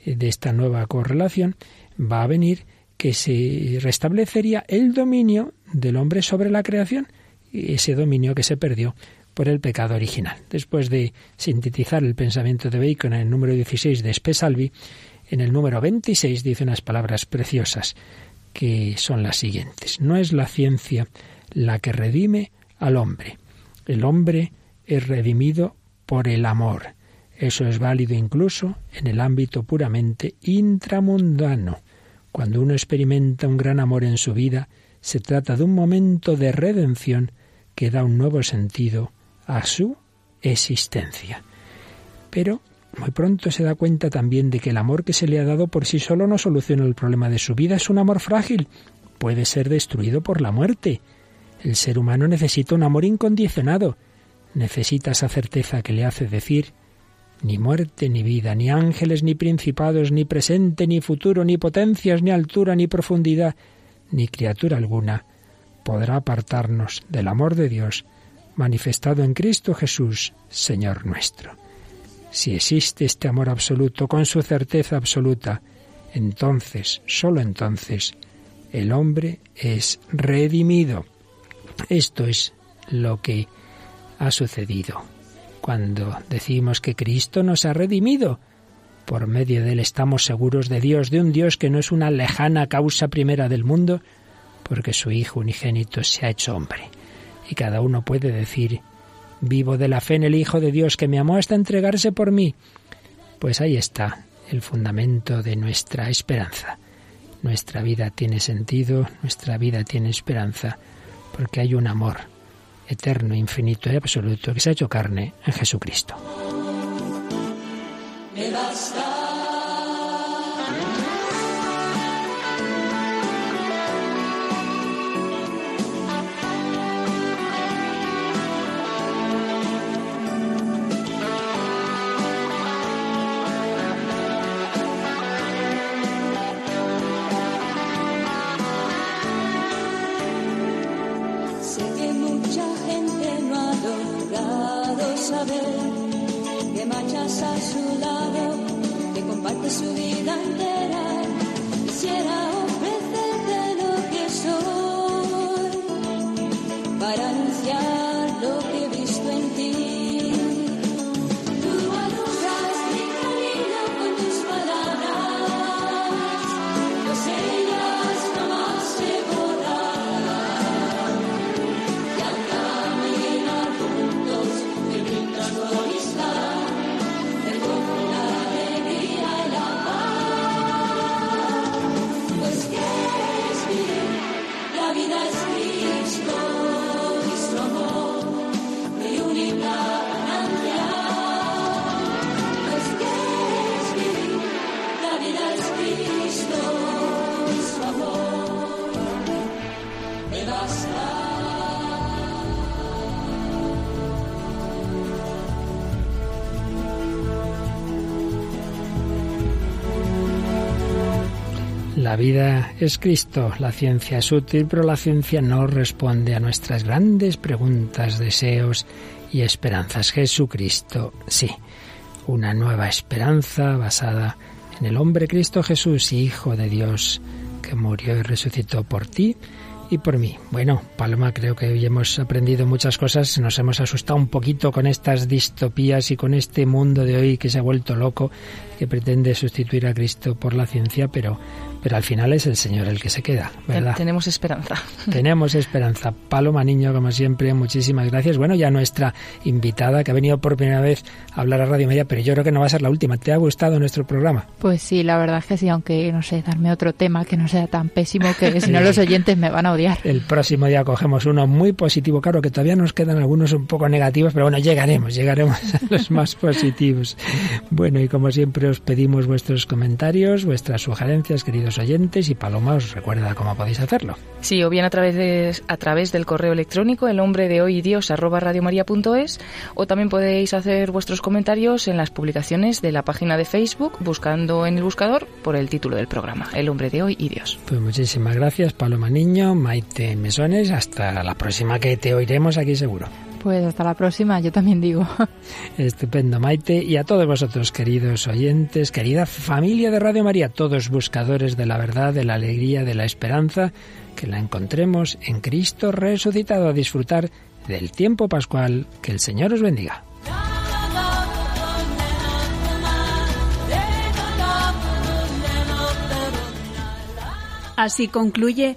eh, de esta nueva correlación va a venir que se restablecería el dominio del hombre sobre la creación, ese dominio que se perdió por el pecado original. Después de sintetizar el pensamiento de Bacon en el número 16 de Spesalvi, en el número 26 dice unas palabras preciosas que son las siguientes. No es la ciencia la que redime al hombre. El hombre es redimido por el amor. Eso es válido incluso en el ámbito puramente intramundano. Cuando uno experimenta un gran amor en su vida, se trata de un momento de redención que da un nuevo sentido a su existencia. Pero muy pronto se da cuenta también de que el amor que se le ha dado por sí solo no soluciona el problema de su vida, es un amor frágil, puede ser destruido por la muerte. El ser humano necesita un amor incondicionado, necesita esa certeza que le hace decir ni muerte ni vida, ni ángeles ni principados, ni presente ni futuro, ni potencias, ni altura, ni profundidad, ni criatura alguna podrá apartarnos del amor de Dios manifestado en Cristo Jesús, Señor nuestro. Si existe este amor absoluto con su certeza absoluta, entonces, sólo entonces, el hombre es redimido. Esto es lo que ha sucedido cuando decimos que Cristo nos ha redimido. Por medio de él estamos seguros de Dios, de un Dios que no es una lejana causa primera del mundo, porque su Hijo unigénito se ha hecho hombre. Y cada uno puede decir, vivo de la fe en el Hijo de Dios que me amó hasta entregarse por mí. Pues ahí está el fundamento de nuestra esperanza. Nuestra vida tiene sentido, nuestra vida tiene esperanza, porque hay un amor eterno, infinito y absoluto que se ha hecho carne en Jesucristo. saber que marchas a su lado, que comparte su vida entera. Quisiera La vida es Cristo, la ciencia es útil, pero la ciencia no responde a nuestras grandes preguntas, deseos y esperanzas. Jesucristo, sí, una nueva esperanza basada en el hombre Cristo Jesús, Hijo de Dios, que murió y resucitó por ti y por mí. Bueno, Paloma, creo que hoy hemos aprendido muchas cosas, nos hemos asustado un poquito con estas distopías y con este mundo de hoy que se ha vuelto loco, que pretende sustituir a Cristo por la ciencia, pero pero al final es el Señor el que se queda, ¿verdad? Tenemos esperanza. Tenemos esperanza. Paloma Niño, como siempre, muchísimas gracias. Bueno, ya nuestra invitada que ha venido por primera vez a hablar a Radio Media, pero yo creo que no va a ser la última. ¿Te ha gustado nuestro programa? Pues sí, la verdad es que sí, aunque no sé, darme otro tema que no sea tan pésimo que si no los oyentes me van a odiar. El próximo día cogemos uno muy positivo, claro que todavía nos quedan algunos un poco negativos, pero bueno, llegaremos, llegaremos a los más positivos. Bueno, y como siempre os pedimos vuestros comentarios, vuestras sugerencias, queridos oyentes y Paloma os recuerda cómo podéis hacerlo. Sí, o bien a través, de, a través del correo electrónico el hombre de hoy y Dios arroba radiomaria.es o también podéis hacer vuestros comentarios en las publicaciones de la página de Facebook buscando en el buscador por el título del programa, El hombre de hoy y Dios. Pues muchísimas gracias Paloma Niño, Maite Mesones, hasta la próxima que te oiremos aquí seguro. Pues hasta la próxima, yo también digo. Estupendo, Maite. Y a todos vosotros, queridos oyentes, querida familia de Radio María, todos buscadores de la verdad, de la alegría, de la esperanza, que la encontremos en Cristo resucitado a disfrutar del tiempo pascual. Que el Señor os bendiga. Así concluye